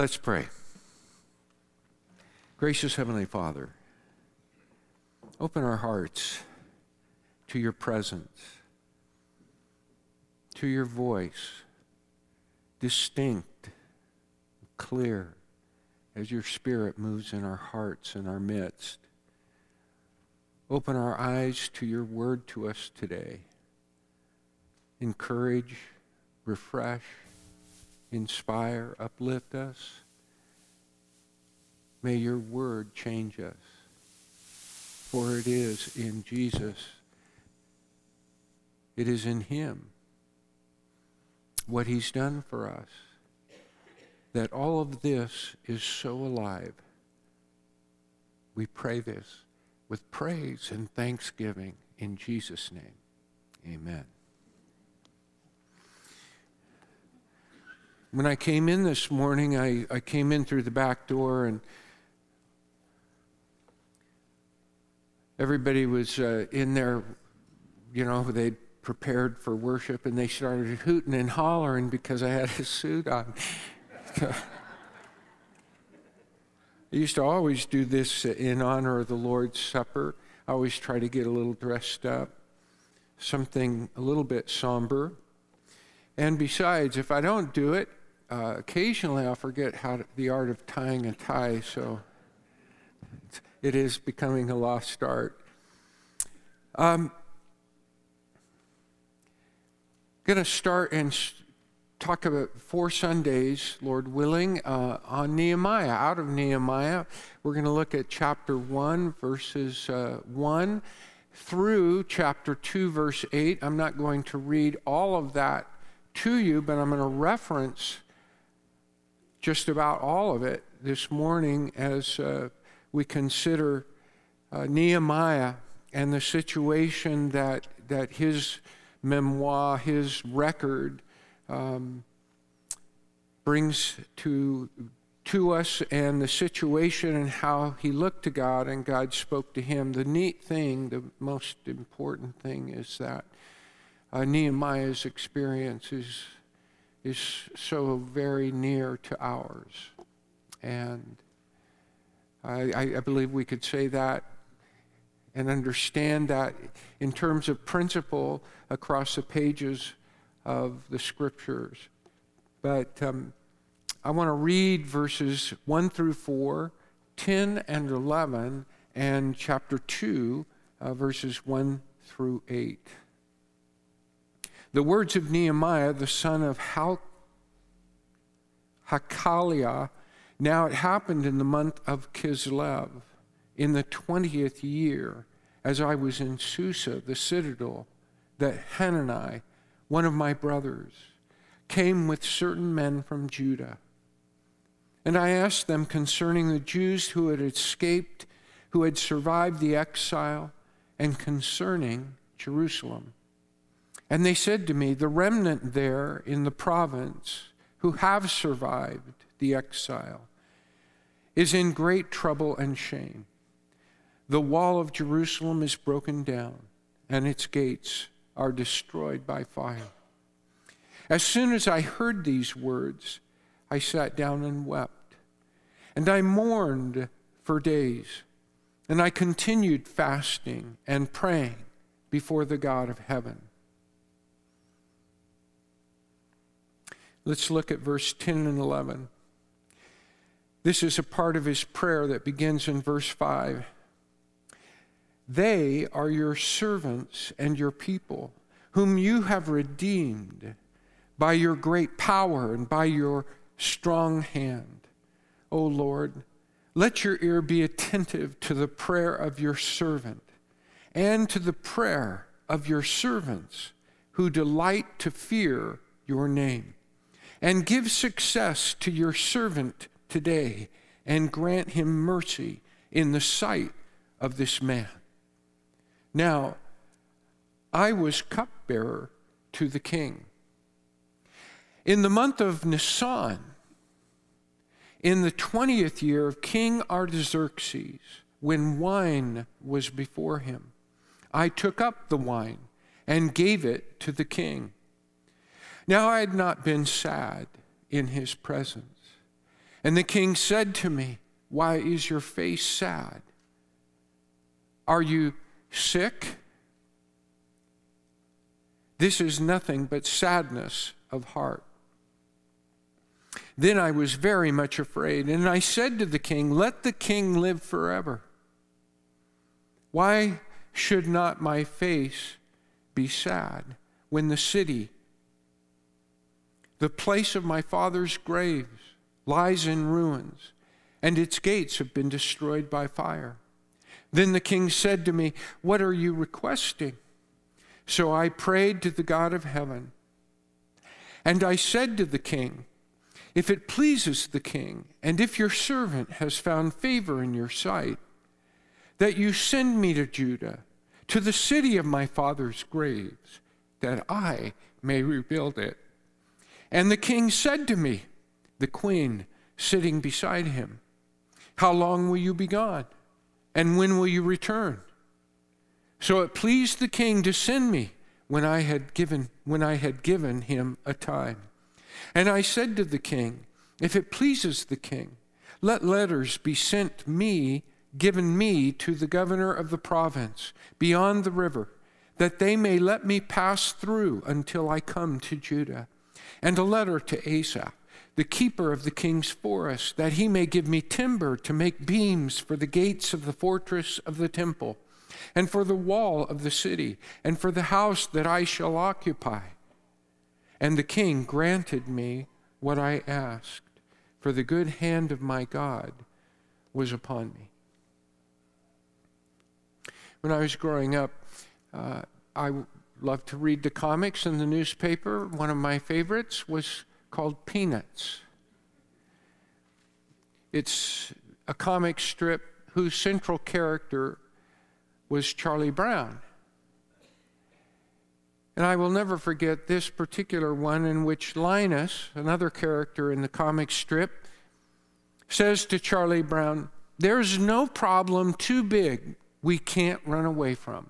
Let's pray. Gracious Heavenly Father, open our hearts to your presence, to your voice, distinct, clear, as your Spirit moves in our hearts and our midst. Open our eyes to your word to us today. Encourage, refresh, inspire, uplift us. May your word change us. For it is in Jesus, it is in him, what he's done for us, that all of this is so alive. We pray this with praise and thanksgiving in Jesus' name. Amen. When I came in this morning, I, I came in through the back door and everybody was uh, in there, you know, they prepared for worship and they started hooting and hollering because I had a suit on. I used to always do this in honor of the Lord's Supper. I always try to get a little dressed up, something a little bit somber. And besides, if I don't do it, uh, occasionally I'll forget how to, the art of tying a tie, so it is becoming a lost art. Um, I'm going to start and talk about four Sundays, Lord willing, uh, on Nehemiah. Out of Nehemiah, we're going to look at chapter 1, verses uh, 1 through chapter 2, verse 8. I'm not going to read all of that to you, but I'm going to reference just about all of it this morning as uh, we consider uh, Nehemiah and the situation that, that his memoir, his record, um, brings to, to us and the situation and how he looked to God and God spoke to him. The neat thing, the most important thing is that uh, Nehemiah's experience is is so very near to ours. And I, I, believe we could say that and understand that in terms of principle across the pages of the scriptures. But um, I want to read verses 1 through 4, 10 and 11, and chapter 2, uh, verses 1 through 8. The words of Nehemiah, the son of Hal- Hakaliah. Now it happened in the month of Kislev, in the 20th year, as I was in Susa, the citadel, that Hanani, one of my brothers, came with certain men from Judah. And I asked them concerning the Jews who had escaped, who had survived the exile, and concerning Jerusalem. And they said to me, The remnant there in the province who have survived the exile is in great trouble and shame. The wall of Jerusalem is broken down, and its gates are destroyed by fire. As soon as I heard these words, I sat down and wept. And I mourned for days. And I continued fasting and praying before the God of heaven. Let's look at verse 10 and 11. This is a part of his prayer that begins in verse 5. They are your servants and your people, whom you have redeemed by your great power and by your strong hand. O Lord, let your ear be attentive to the prayer of your servant and to the prayer of your servants who delight to fear your name and give success to your servant today and grant him mercy in the sight of this man. Now, I was cupbearer to the king. In the month of Nisan, in the 20th year of King Artaxerxes, when wine was before him, I took up the wine and gave it to the king. Now I had not been sad in his presence, And the king said to me, Why is your face sad? Are you sick? This is nothing but sadness of heart. Then I was very much afraid, and I said to the king, Let the king live forever. Why should not my face be sad when the city, the place of my father's graves, lies in ruins, and its gates have been destroyed by fire? Then the king said to me, What are you requesting? So I prayed to the God of heaven. And I said to the king, If it pleases the king, and if your servant has found favor in your sight, that you send me to Judah, to the city of my father's graves, that I may rebuild it. And the king said to me, the queen sitting beside him, How long will you be gone? And when will you return? So it pleased the king to send me when I had given when I had given him a time. And I said to the king, if it pleases the king, let letters be sent me, given me to the governor of the province beyond the river, that they may let me pass through until I come to Judah. And a letter to Asaph, the keeper of the king's forest, that he may give me timber to make beams for the gates of the fortress of the temple, and for the wall of the city, and for the house that I shall occupy. And the king granted me what I asked, for the good hand of my God was upon me. When I was growing up, uh, I loved to read the comics in the newspaper. One of my favorites was called Peanuts. It's a comic strip whose central character was Charlie Brown. And I will never forget this particular one in which Linus, another character in the comic strip, says to Charlie Brown, There's no problem too big we can't run away from.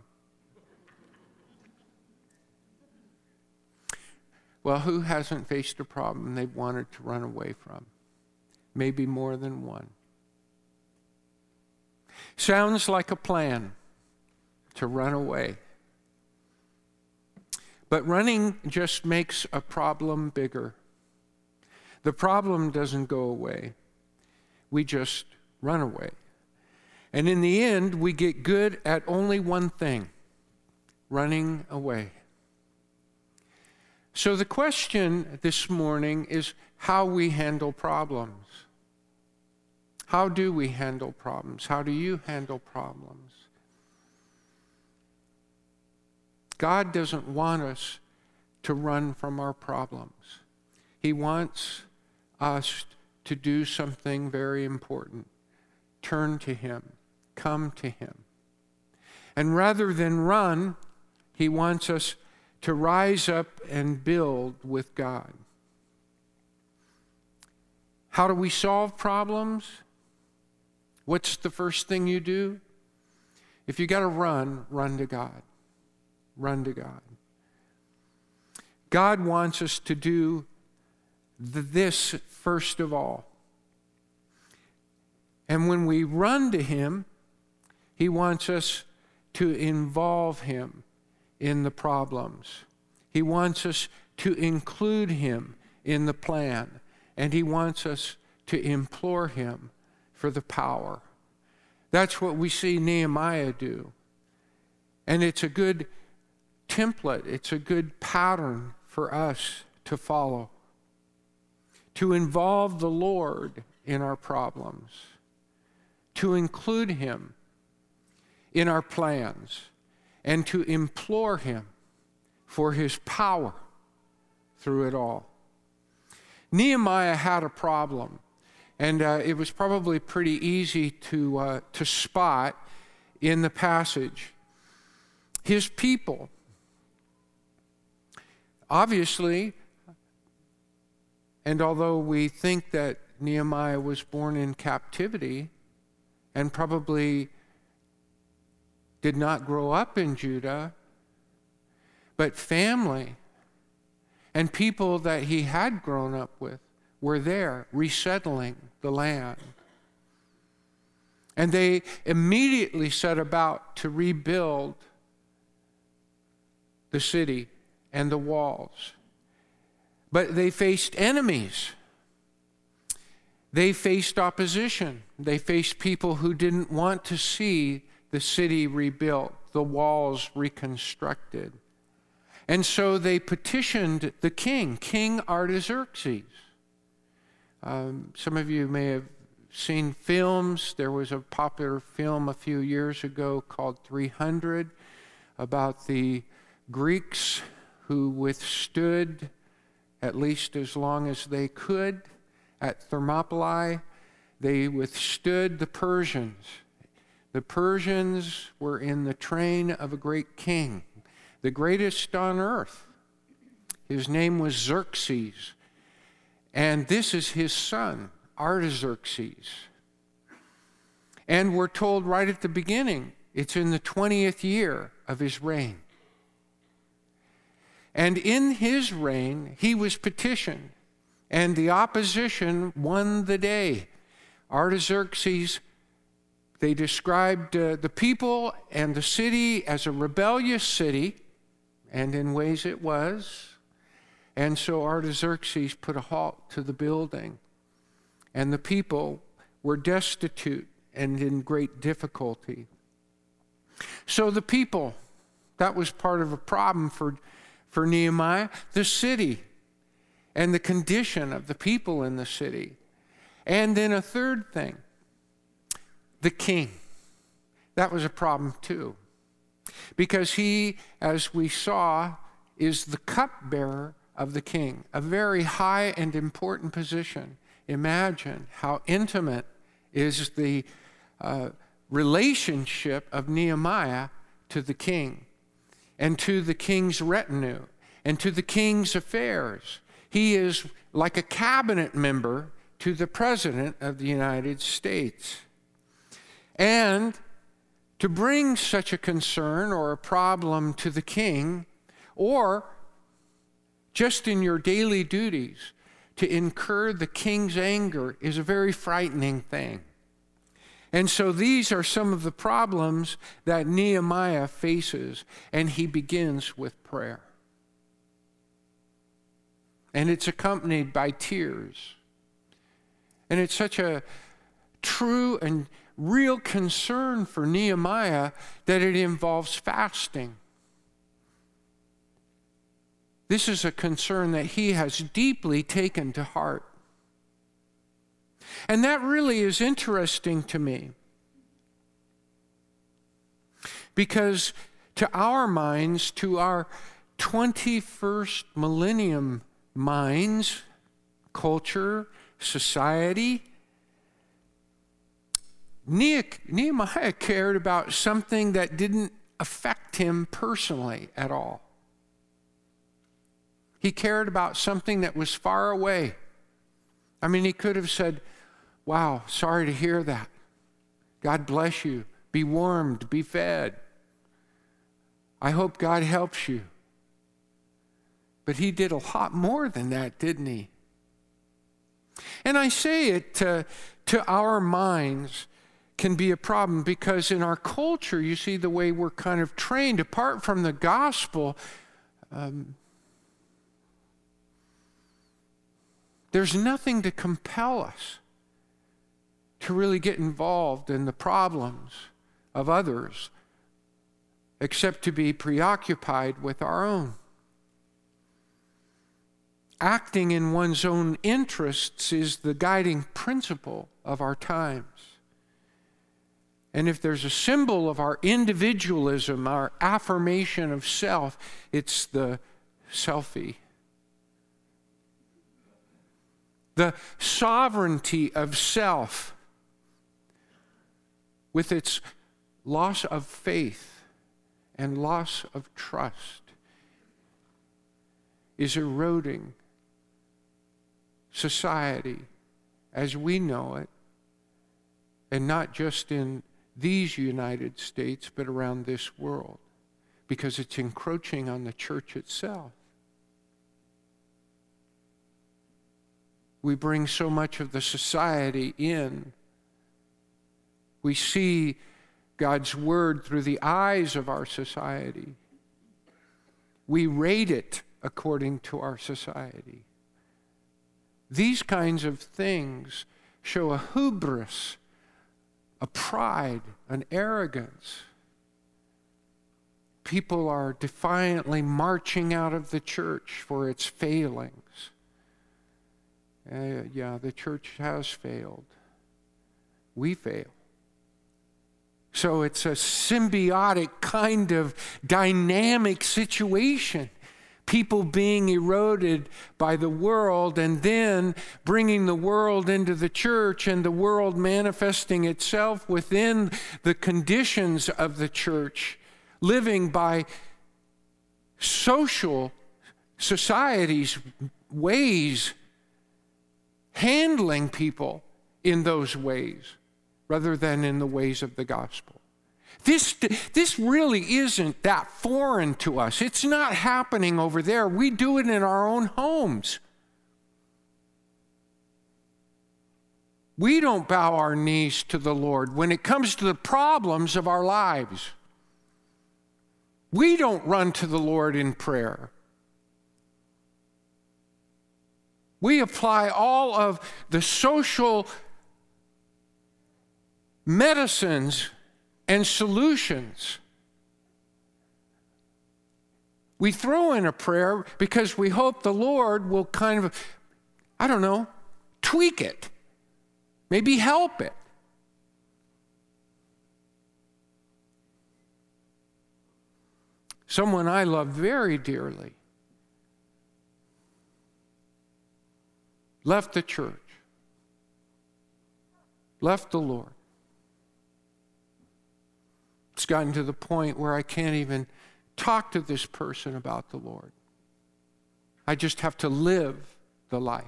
Well, who hasn't faced a problem they've wanted to run away from? Maybe more than one. Sounds like a plan to run away. But running just makes a problem bigger. The problem doesn't go away, we just run away. And in the end, we get good at only one thing running away. So, the question this morning is how we handle problems. How do we handle problems? How do you handle problems? God doesn't want us to run from our problems. He wants us to do something very important turn to Him, come to Him. And rather than run, He wants us to rise up and build with God. How do we solve problems? What's the first thing you do? If you got to run, run to God. Run to God. God wants us to do this first of all. And when we run to Him, He wants us to involve Him in the problems. He wants us to include Him in the plan, and He wants us to implore Him for the power. That's what we see Nehemiah do. And it's a good template, it's a good pattern for us to follow. To involve the Lord in our problems, to include Him in our plans and to implore Him for His power through it all. Nehemiah had a problem, and uh, it was probably pretty easy to, uh, to spot in the passage. His people, obviously, and although we think that Nehemiah was born in captivity and probably did not grow up in Judah, but family and people that he had grown up with were there resettling the land. And they immediately set about to rebuild the city and the walls. But they faced enemies. They faced opposition. They faced people who didn't want to see the city rebuilt, the walls reconstructed. And so they petitioned the king, King Artaxerxes. Um, some of you may have seen films. There was a popular film a few years ago called 300 about the Greeks who withstood at least as long as they could at Thermopylae. They withstood the Persians. The Persians were in the train of a great king, the greatest on earth. His name was Xerxes. And this is his son, Artaxerxes. And we're told right at the beginning, it's in the 20th year of his reign. And in his reign, he was petitioned, and the opposition won the day. Artaxerxes, they described uh, the people and the city as a rebellious city, and in ways it was. And so Artaxerxes put a halt to the building, and the people were destitute and in great difficulty. So the people, that was part of a problem for for Nehemiah the city and the condition of the people in the city. And then a third thing the king. That was a problem too. Because he, as we saw, is the cupbearer of the king, a very high and important position. Imagine how intimate is the uh, relationship of Nehemiah to the king and to the king's retinue and to the king's affairs. He is like a cabinet member to the President of the United States. And to bring such a concern or a problem to the king, or just in your daily duties, to incur the king's anger is a very frightening thing. And so these are some of the problems that Nehemiah faces, and he begins with prayer. And it's accompanied by tears. And it's such a true and real concern for Nehemiah that it involves fasting. This is a concern that he has deeply taken to heart. And that really is interesting to me. Because to our minds, to our 21st millennium minds, culture, society, Nehemiah cared about something that didn't affect him personally at all. He cared about something that was far away. I mean, he could have said, Wow, sorry to hear that. God bless you. Be warmed, be fed. I hope God helps you. But he did a lot more than that, didn't he? And I say it to, to our minds can be a problem because in our culture, you see the way we're kind of trained, apart from the gospel, um, there's nothing to compel us to really get involved in the problems of others except to be preoccupied with our own. Acting in one's own interests is the guiding principle of our times. And if there's a symbol of our individualism, our affirmation of self, it's the selfie. The sovereignty of self with its loss of faith and loss of trust, is eroding society as we know it, and not just in these United States, but around this world, because it's encroaching on the church itself. We bring so much of the society in. We see God's word through the eyes of our society. We rate it according to our society. These kinds of things show a hubris, a pride, an arrogance. People are defiantly marching out of the church for its failings. Uh, yeah, the church has failed. We fail. So it's a symbiotic kind of dynamic situation. People being eroded by the world and then bringing the world into the church and the world manifesting itself within the conditions of the church, living by social society's ways, handling people in those ways rather than in the ways of the gospel. This, this really isn't that foreign to us. It's not happening over there. We do it in our own homes. We don't bow our knees to the Lord when it comes to the problems of our lives. We don't run to the Lord in prayer. We apply all of the social medicines and solutions. We throw in a prayer because we hope the Lord will kind of, I don't know, tweak it, maybe help it. Someone I love very dearly left the church, left the Lord it's gotten to the point where I can't even talk to this person about the Lord. I just have to live the life.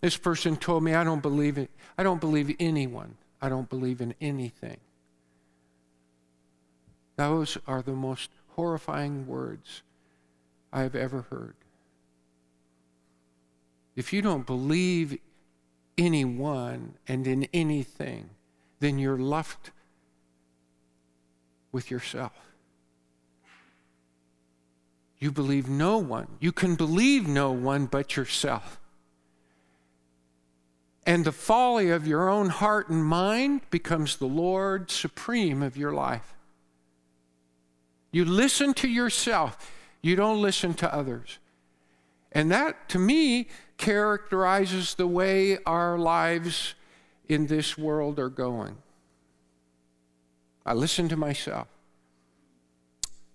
This person told me, I don't believe it. I don't believe anyone. I don't believe in anything. Those are the most horrifying words I have ever heard. If you don't believe anyone and in anything, then you're left with yourself. You believe no one. You can believe no one but yourself. And the folly of your own heart and mind becomes the Lord supreme of your life. You listen to yourself, you don't listen to others. And that, to me, characterizes the way our lives in this world are going. I listen to myself,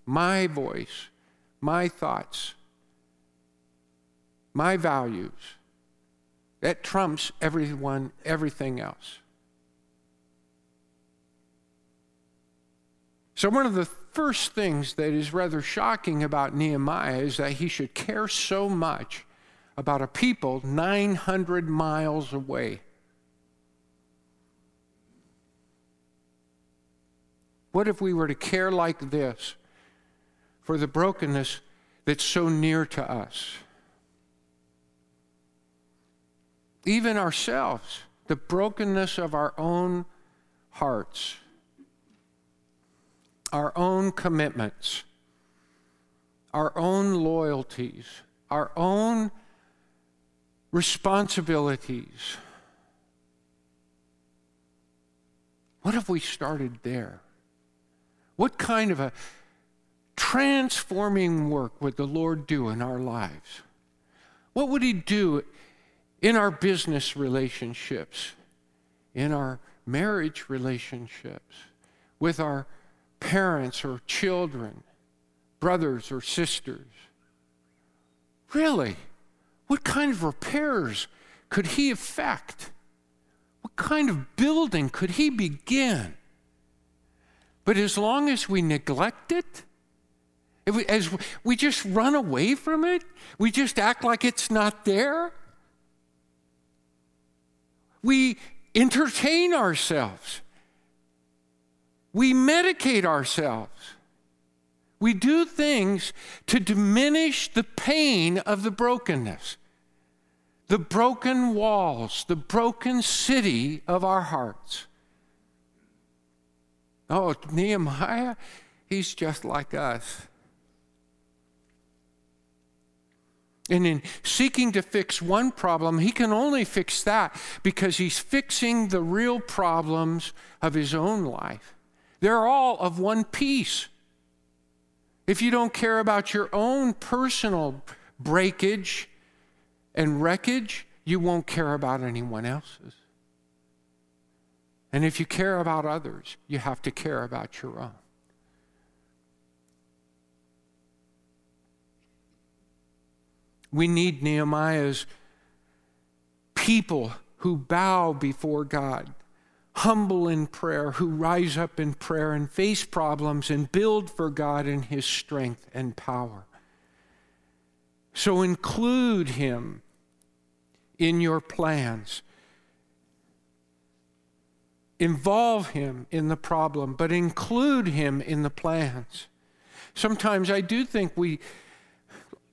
my voice, my thoughts, my values. That trumps everyone, everything else. So, one of the first things that is rather shocking about Nehemiah is that he should care so much about a people 900 miles away. What if we were to care like this for the brokenness that's so near to us? Even ourselves, the brokenness of our own hearts, our own commitments, our own loyalties, our own responsibilities. What if we started there? What kind of a transforming work would the Lord do in our lives? What would He do in our business relationships, in our marriage relationships, with our parents or children, brothers or sisters? Really? What kind of repairs could he effect? What kind of building could he begin? But as long as we neglect it, we, as we just run away from it, we just act like it's not there, we entertain ourselves, we medicate ourselves, We do things to diminish the pain of the brokenness, the broken walls, the broken city of our hearts. Oh, Nehemiah, he's just like us. And in seeking to fix one problem, he can only fix that because he's fixing the real problems of his own life. They're all of one piece. If you don't care about your own personal breakage and wreckage, you won't care about anyone else's. And if you care about others, you have to care about your own. We need Nehemiah's people who bow before God, humble in prayer, who rise up in prayer and face problems and build for God in his strength and power. So include him in your plans. Involve him in the problem, but include him in the plans. Sometimes I do think we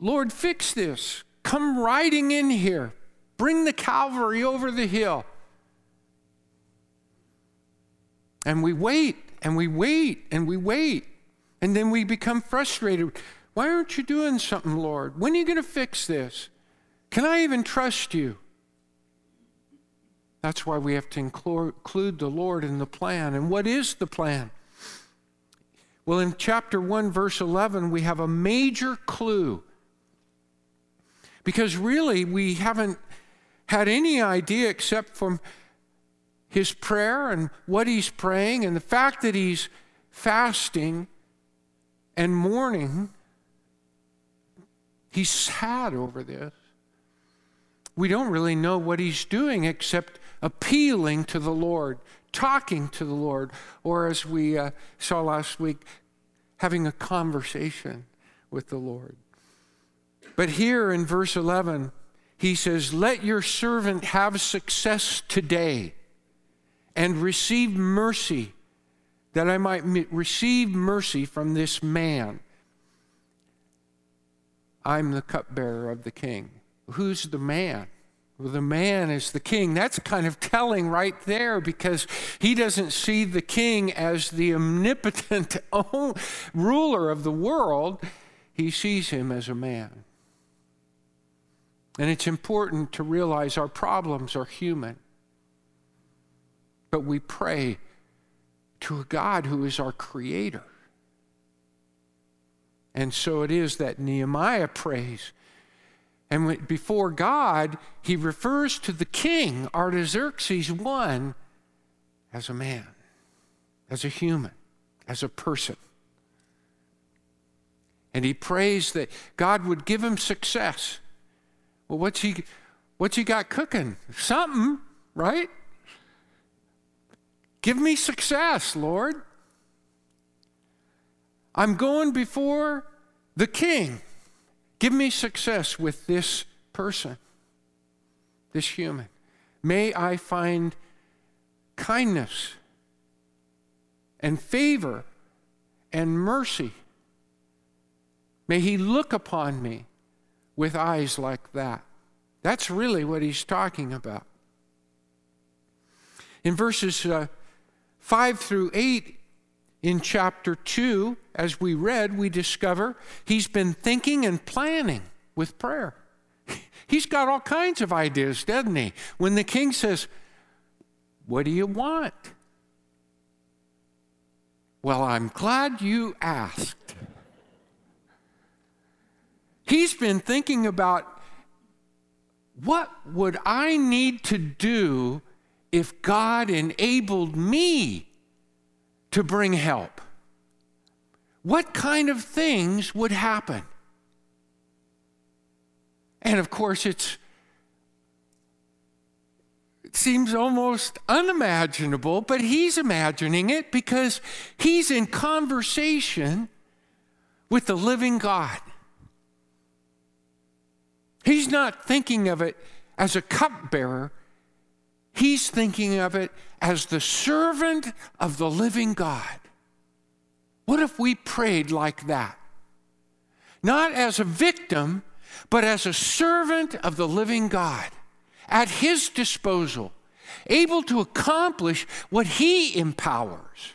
Lord, fix this. Come riding in here. Bring the Calvary over the hill. And we wait and we wait and we wait. And then we become frustrated. Why aren't you doing something, Lord? When are you going to fix this? Can I even trust you? That's why we have to include the Lord in the plan. And what is the plan? Well, in chapter 1, verse 11, we have a major clue because really, we haven't had any idea except from his prayer and what he's praying and the fact that he's fasting and mourning. He's sad over this. We don't really know what he's doing except appealing to the Lord, talking to the Lord, or as we uh, saw last week, having a conversation with the Lord. But here in verse 11, he says, Let your servant have success today and receive mercy, that I might receive mercy from this man. I'm the cupbearer of the king. Who's the man? Well, the man is the king. That's kind of telling right there because he doesn't see the king as the omnipotent ruler of the world. He sees him as a man. And it's important to realize our problems are human. But we pray to a God who is our creator. And so it is that Nehemiah prays. And before God, he refers to the king, Artaxerxes I, as a man, as a human, as a person. And he prays that God would give him success well, what's he, what's he got cooking? Something, right? Give me success, Lord. I'm going before the king. Give me success with this person, this human. May I find kindness and favor and mercy. May he look upon me with eyes like that. That's really what he's talking about. In verses uh, 5 through 8 in chapter 2, as we read, we discover he's been thinking and planning with prayer. He's got all kinds of ideas, doesn't he? When the king says, What do you want? Well, I'm glad you asked. He's been thinking about what would I need to do if God enabled me to bring help? What kind of things would happen? And of course, it's it seems almost unimaginable, but he's imagining it because he's in conversation with the living God. He's not thinking of it as a cupbearer, he's thinking of it as the servant of the living God. What if we prayed like that? not as a victim, but as a servant of the living God at his disposal, able to accomplish what he empowers.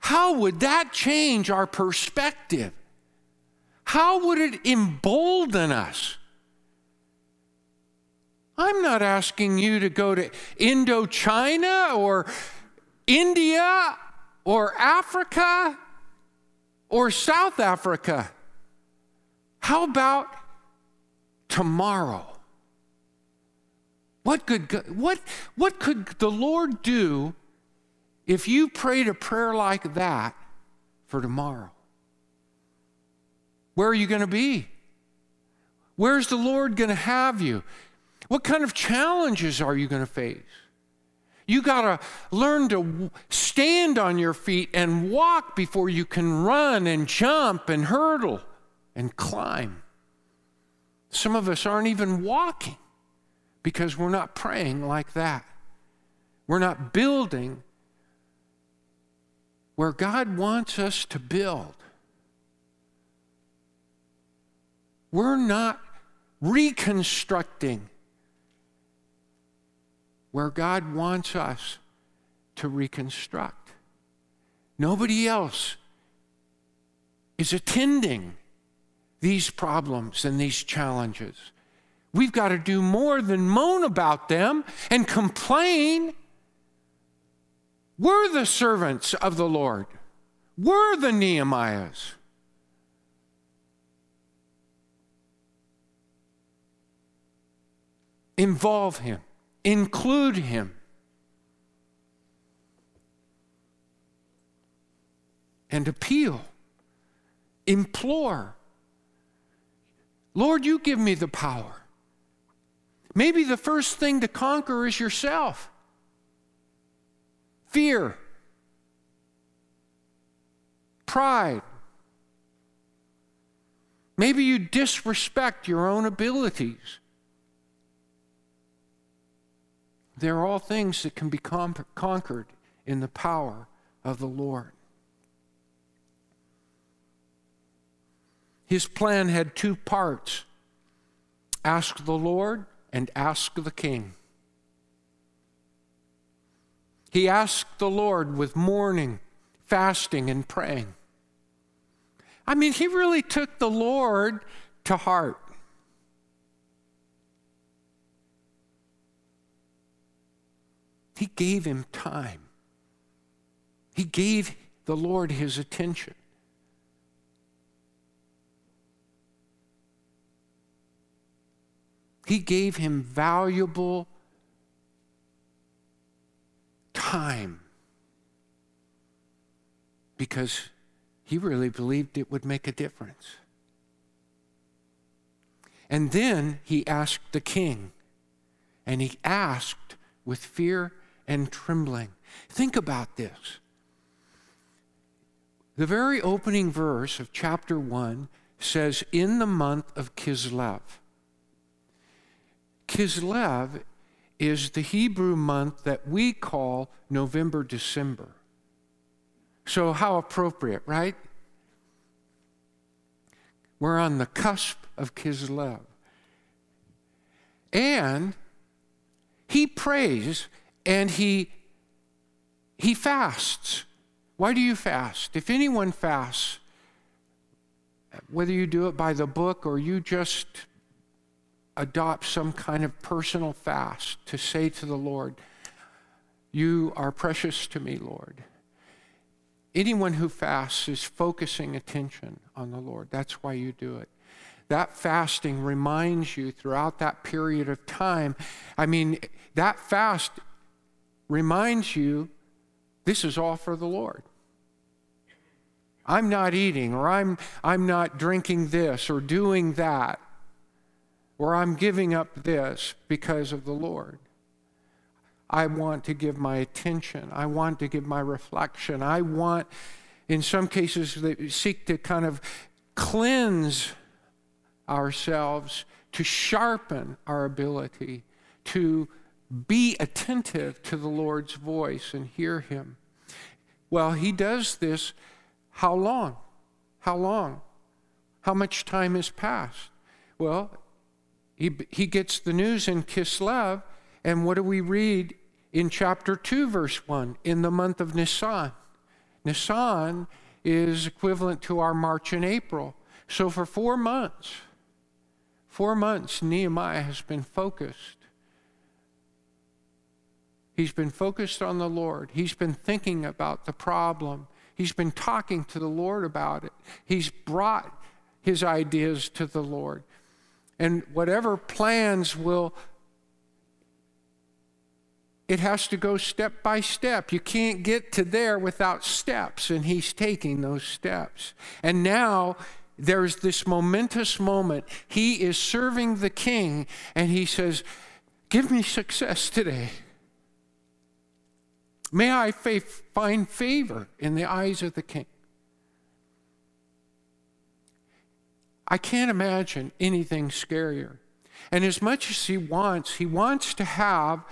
How would that change our perspective? How would it embolden us? I'm not asking you to go to Indochina or India or Africa or South Africa. How about tomorrow? What could, what, what could the Lord do if you prayed a prayer like that for tomorrow? Where are you going to be? Where's the Lord going to have you? What kind of challenges are you going to face? You got to learn to stand on your feet and walk before you can run and jump and hurdle and climb. Some of us aren't even walking because we're not praying like that. We're not building where God wants us to build. We're not reconstructing where God wants us to reconstruct. Nobody else is attending these problems and these challenges. We've got to do more than moan about them and complain. We're the servants of the Lord. We're the Nehemiahs. Involve him. Include him. And appeal, implore. Lord, you give me the power. Maybe the first thing to conquer is yourself fear, pride. Maybe you disrespect your own abilities. They're all things that can be conquered in the power of the Lord. His plan had two parts ask the Lord and ask the king. He asked the Lord with mourning, fasting, and praying. I mean, he really took the Lord to heart. He gave him time. He gave the Lord his attention. He gave him valuable time because he really believed it would make a difference. And then he asked the king, and he asked with fear and trembling. Think about this. The very opening verse of chapter 1 says, In the month of Kislev. Kislev is the Hebrew month that we call November, December. So, how appropriate, right? We're on the cusp of Kislev. And he prays and he he fasts. Why do you fast? If anyone fasts, whether you do it by the book or you just adopt some kind of personal fast to say to the Lord, You are precious to me, Lord. Anyone who fasts is focusing attention on the Lord. That's why you do it. That fasting reminds you throughout that period of time. I mean, that fast reminds you this is all for the Lord. I'm not eating, or I'm, I'm not drinking this, or doing that, or I'm giving up this because of the Lord. I want to give my attention. I want to give my reflection. I want, in some cases, they seek to kind of cleanse ourselves, to sharpen our ability, to be attentive to the Lord's voice and hear Him. Well, He does this how long? How long? How much time has passed? Well, he, he gets the news in Kislev, and what do we read in chapter 2, verse 1? In the month of Nisan. Nisan is equivalent to our March and April. So for four months, four months, Nehemiah has been focused. He's been focused on the Lord. He's been thinking about the problem. He's been talking to the Lord about it. He's brought his ideas to the Lord. And whatever plans will it has to go step by step. You can't get to there without steps, and he's taking those steps. And now there's this momentous moment. He is serving the king, and he says, Give me success today. May I find favor in the eyes of the king. I can't imagine anything scarier. And as much as he wants, he wants to have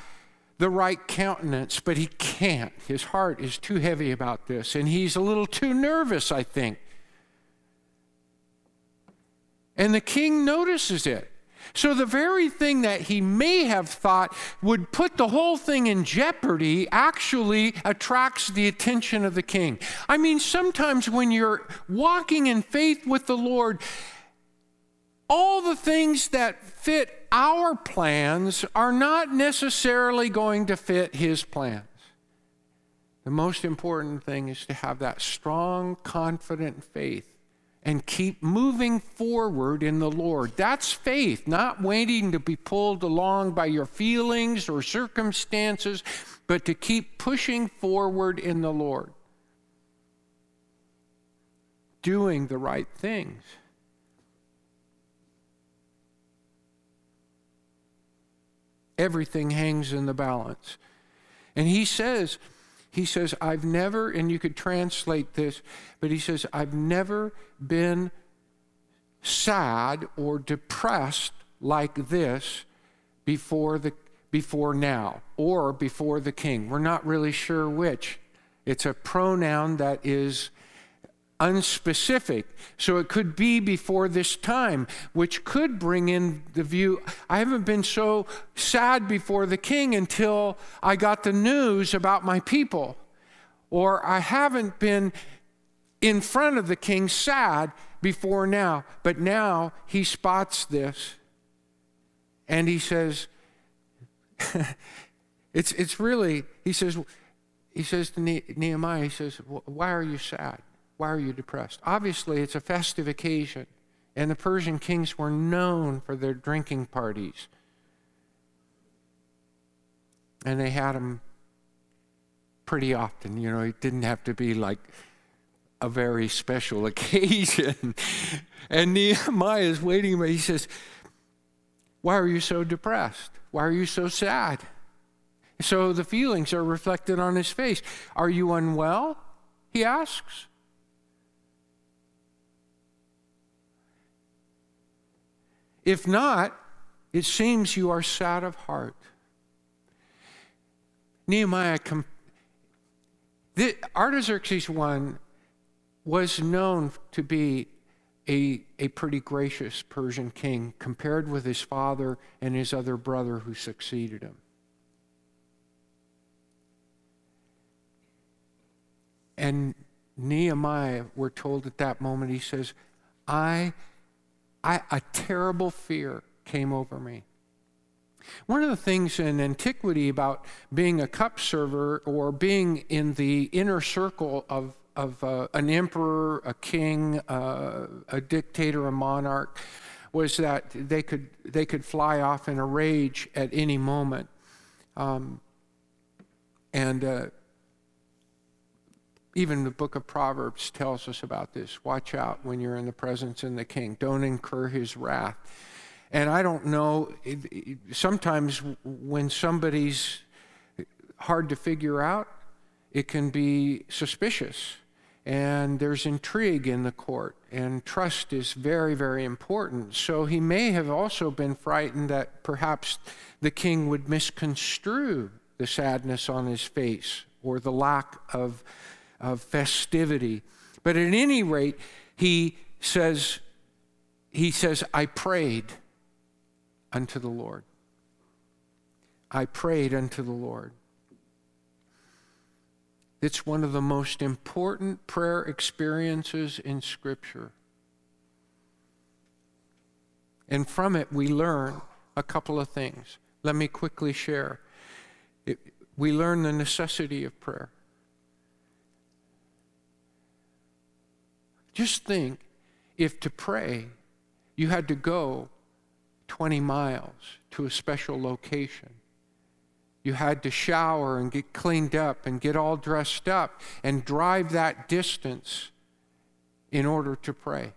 the right countenance, but he can't. His heart is too heavy about this, and he's a little too nervous, I think. And the king notices it. So, the very thing that he may have thought would put the whole thing in jeopardy actually attracts the attention of the king. I mean, sometimes when you're walking in faith with the Lord, all the things that fit our plans are not necessarily going to fit his plans. The most important thing is to have that strong, confident faith and keep moving forward in the Lord. That's faith, not waiting to be pulled along by your feelings or circumstances, but to keep pushing forward in the Lord, doing the right things. Everything hangs in the balance. And he says, he says, I've never, and you could translate this, but he says, I've never been sad or depressed like this before the before now or before the king. We're not really sure which. It's a pronoun that is unspecific. So it could be before this time, which could bring in the view I haven't been so sad before the king until I got the news about my people. Or I haven't been in front of the king sad before now. But now he spots this and he says, it's, it's really, he says, he says to Nehemiah, he says, Why are you sad? Why are you depressed? Obviously, it's a festive occasion, and the Persian kings were known for their drinking parties. And they had them pretty often. You know, it didn't have to be like a very special occasion. and Nehemiah is waiting, but he says, Why are you so depressed? Why are you so sad? So the feelings are reflected on his face. Are you unwell? He asks. If not, it seems you are sad of heart. Nehemiah, Artaxerxes I was known to be a, a pretty gracious Persian king compared with his father and his other brother who succeeded him. And Nehemiah, we're told at that moment, he says, I I, a terrible fear came over me. One of the things in antiquity about being a cup server or being in the inner circle of, of uh, an emperor, a king, uh, a dictator, a monarch, was that they could, they could fly off in a rage at any moment. Um, and uh, even the book of Proverbs tells us about this. Watch out when you're in the presence of the king. Don't incur his wrath. And I don't know, sometimes when somebody's hard to figure out, it can be suspicious. And there's intrigue in the court, and trust is very, very important. So he may have also been frightened that perhaps the king would misconstrue the sadness on his face or the lack of of festivity. But at any rate, he says, he says, I prayed unto the Lord. I prayed unto the Lord. It's one of the most important prayer experiences in Scripture. And from it, we learn a couple of things. Let me quickly share. It, we learn the necessity of prayer. Just think if to pray you had to go 20 miles to a special location. You had to shower and get cleaned up and get all dressed up and drive that distance in order to pray.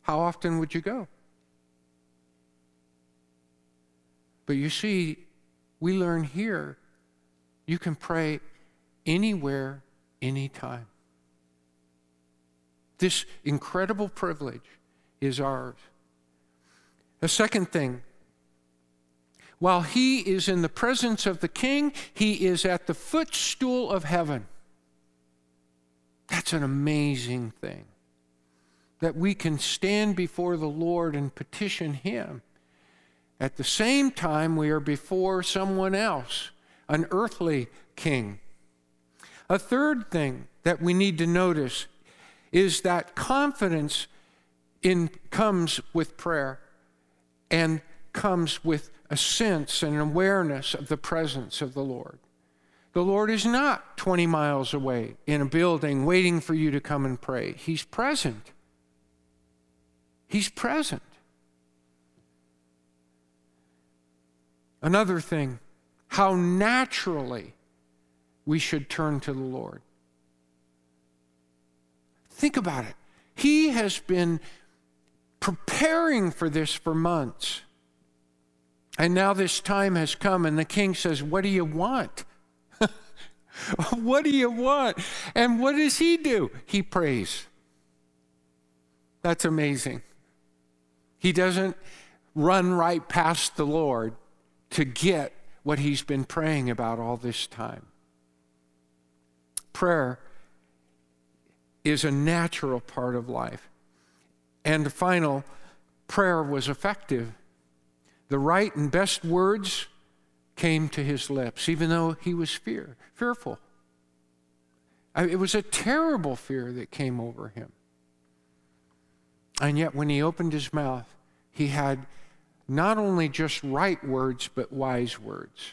How often would you go? But you see, we learn here you can pray anywhere, anytime. This incredible privilege is ours. The second thing, while he is in the presence of the king, he is at the footstool of heaven. That's an amazing thing. That we can stand before the Lord and petition him. At the same time, we are before someone else, an earthly king. A third thing that we need to notice is that confidence in, comes with prayer and comes with a sense and an awareness of the presence of the Lord. The Lord is not 20 miles away in a building waiting for you to come and pray. He's present. He's present. Another thing, how naturally we should turn to the Lord. Think about it. He has been preparing for this for months. And now this time has come, and the king says, What do you want? what do you want? And what does he do? He prays. That's amazing. He doesn't run right past the Lord to get what he's been praying about all this time. Prayer is a natural part of life. And the final, prayer was effective. The right and best words came to his lips, even though he was fear, fearful. It was a terrible fear that came over him. And yet, when he opened his mouth, he had not only just right words, but wise words.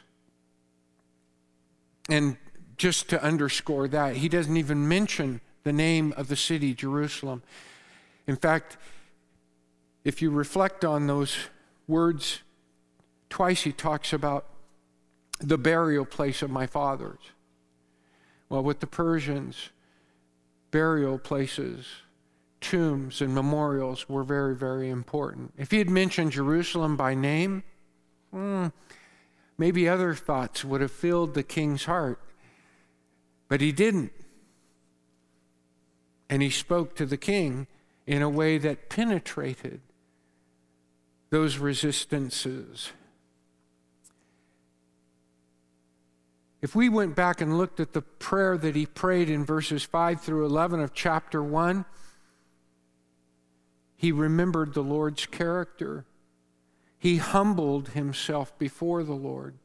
And just to underscore that, he doesn't even mention the name of the city, Jerusalem. In fact, if you reflect on those words, twice he talks about the burial place of my fathers. Well, with the Persians, burial places, tombs, and memorials were very, very important. If he had mentioned Jerusalem by name, hmm, maybe other thoughts would have filled the king's heart. But he didn't. And he spoke to the king in a way that penetrated those resistances. If we went back and looked at the prayer that he prayed in verses 5 through 11 of chapter 1, he remembered the Lord's character. He humbled himself before the Lord.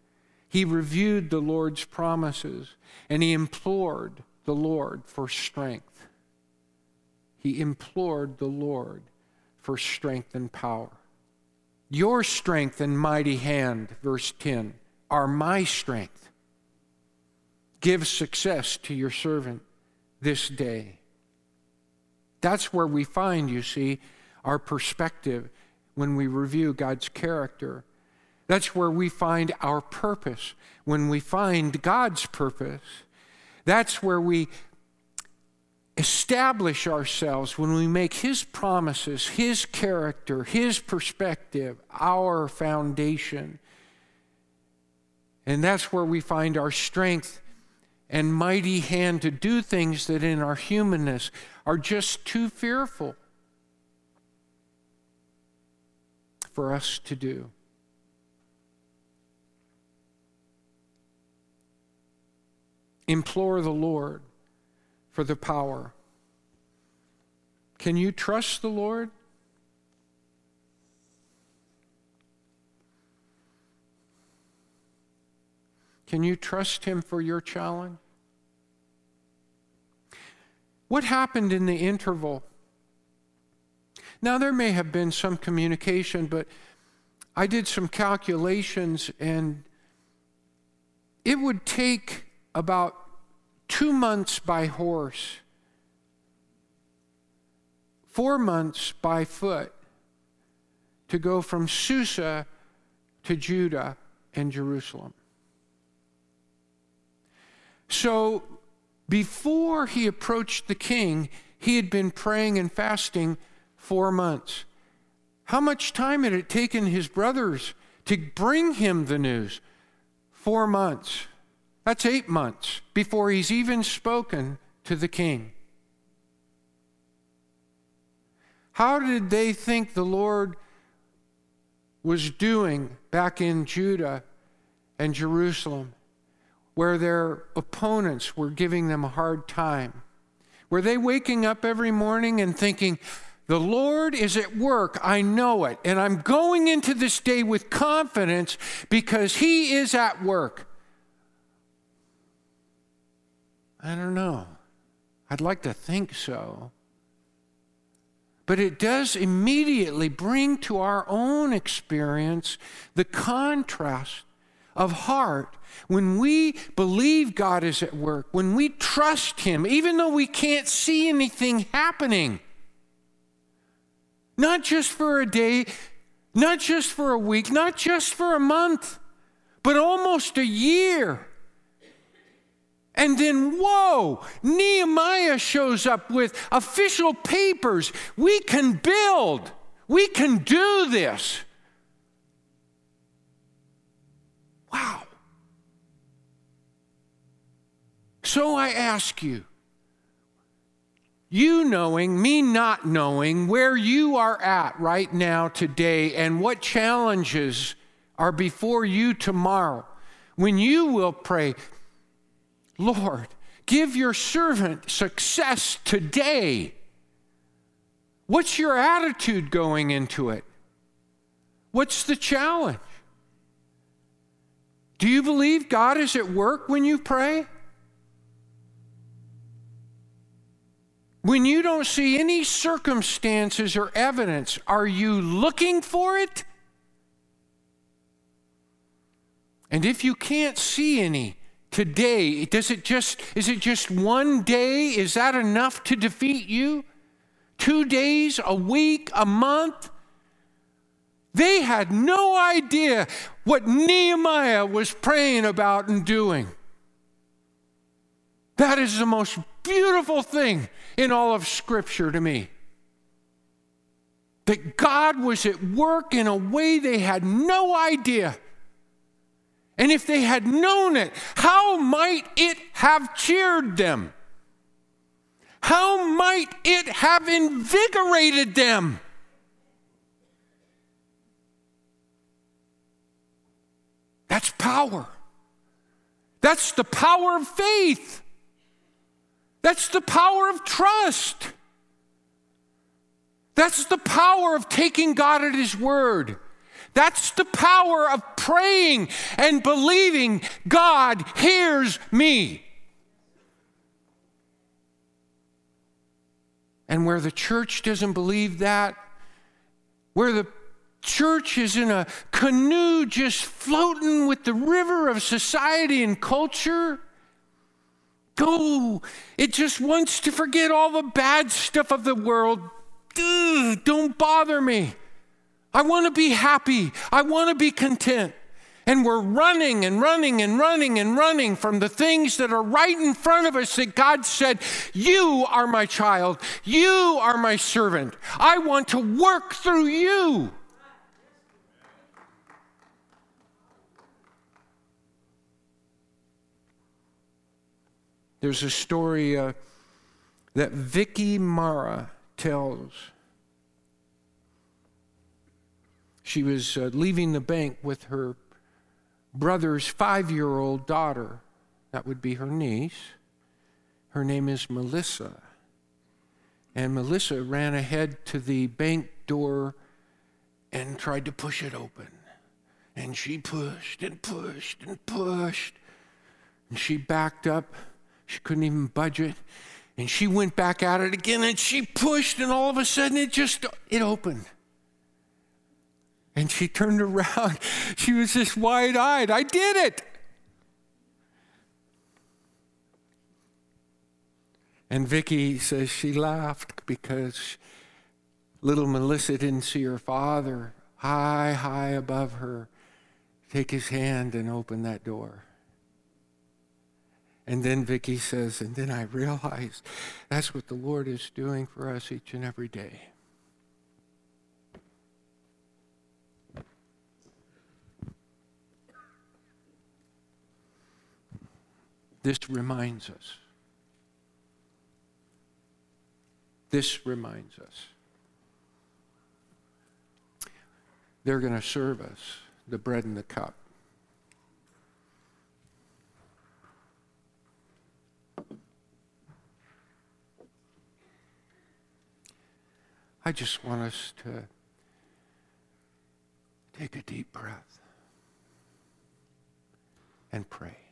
He reviewed the Lord's promises and he implored the Lord for strength he implored the Lord for strength and power. Your strength and mighty hand, verse 10, are my strength. Give success to your servant this day. That's where we find, you see, our perspective when we review God's character. That's where we find our purpose when we find God's purpose. That's where we establish ourselves when we make His promises, His character, His perspective our foundation. And that's where we find our strength and mighty hand to do things that in our humanness are just too fearful for us to do. Implore the Lord for the power. Can you trust the Lord? Can you trust Him for your challenge? What happened in the interval? Now, there may have been some communication, but I did some calculations, and it would take about two months by horse, four months by foot to go from Susa to Judah and Jerusalem. So before he approached the king, he had been praying and fasting four months. How much time had it taken his brothers to bring him the news? Four months. That's eight months before he's even spoken to the king. How did they think the Lord was doing back in Judah and Jerusalem, where their opponents were giving them a hard time? Were they waking up every morning and thinking, the Lord is at work. I know it. And I'm going into this day with confidence because He is at work. I don't know. I'd like to think so. But it does immediately bring to our own experience the contrast of heart when we believe God is at work, when we trust Him, even though we can't see anything happening. Not just for a day, not just for a week, not just for a month, but almost a year. And then, whoa, Nehemiah shows up with official papers. We can build, we can do this. Wow. So I ask you, you knowing, me not knowing where you are at right now today and what challenges are before you tomorrow, when you will pray, Lord, give your servant success today. What's your attitude going into it? What's the challenge? Do you believe God is at work when you pray? When you don't see any circumstances or evidence, are you looking for it? And if you can't see any, today does it just is it just one day? Is that enough to defeat you? Two days a week a month? They had no idea what nehemiah was praying about and doing. That is the most beautiful thing in all of scripture to me. That god was at work in a way they had no idea and if they had known it, how might it have cheered them? How might it have invigorated them? That's power. That's the power of faith. That's the power of trust. That's the power of taking God at His word. That's the power of praying and believing God hears me. And where the church doesn't believe that, where the church is in a canoe just floating with the river of society and culture, go. It just wants to forget all the bad stuff of the world. Ugh, don't bother me. I want to be happy. I want to be content. And we're running and running and running and running from the things that are right in front of us that God said, You are my child. You are my servant. I want to work through you. There's a story uh, that Vicky Mara tells She was uh, leaving the bank with her brother's five year old daughter. That would be her niece. Her name is Melissa. And Melissa ran ahead to the bank door and tried to push it open. And she pushed and pushed and pushed. And she backed up. She couldn't even budge it. And she went back at it again and she pushed, and all of a sudden it just it opened. And she turned around. She was just wide eyed. I did it. And Vicky says she laughed because little Melissa didn't see her father high, high above her take his hand and open that door. And then Vicky says, and then I realized that's what the Lord is doing for us each and every day. This reminds us. This reminds us. They're going to serve us the bread and the cup. I just want us to take a deep breath and pray.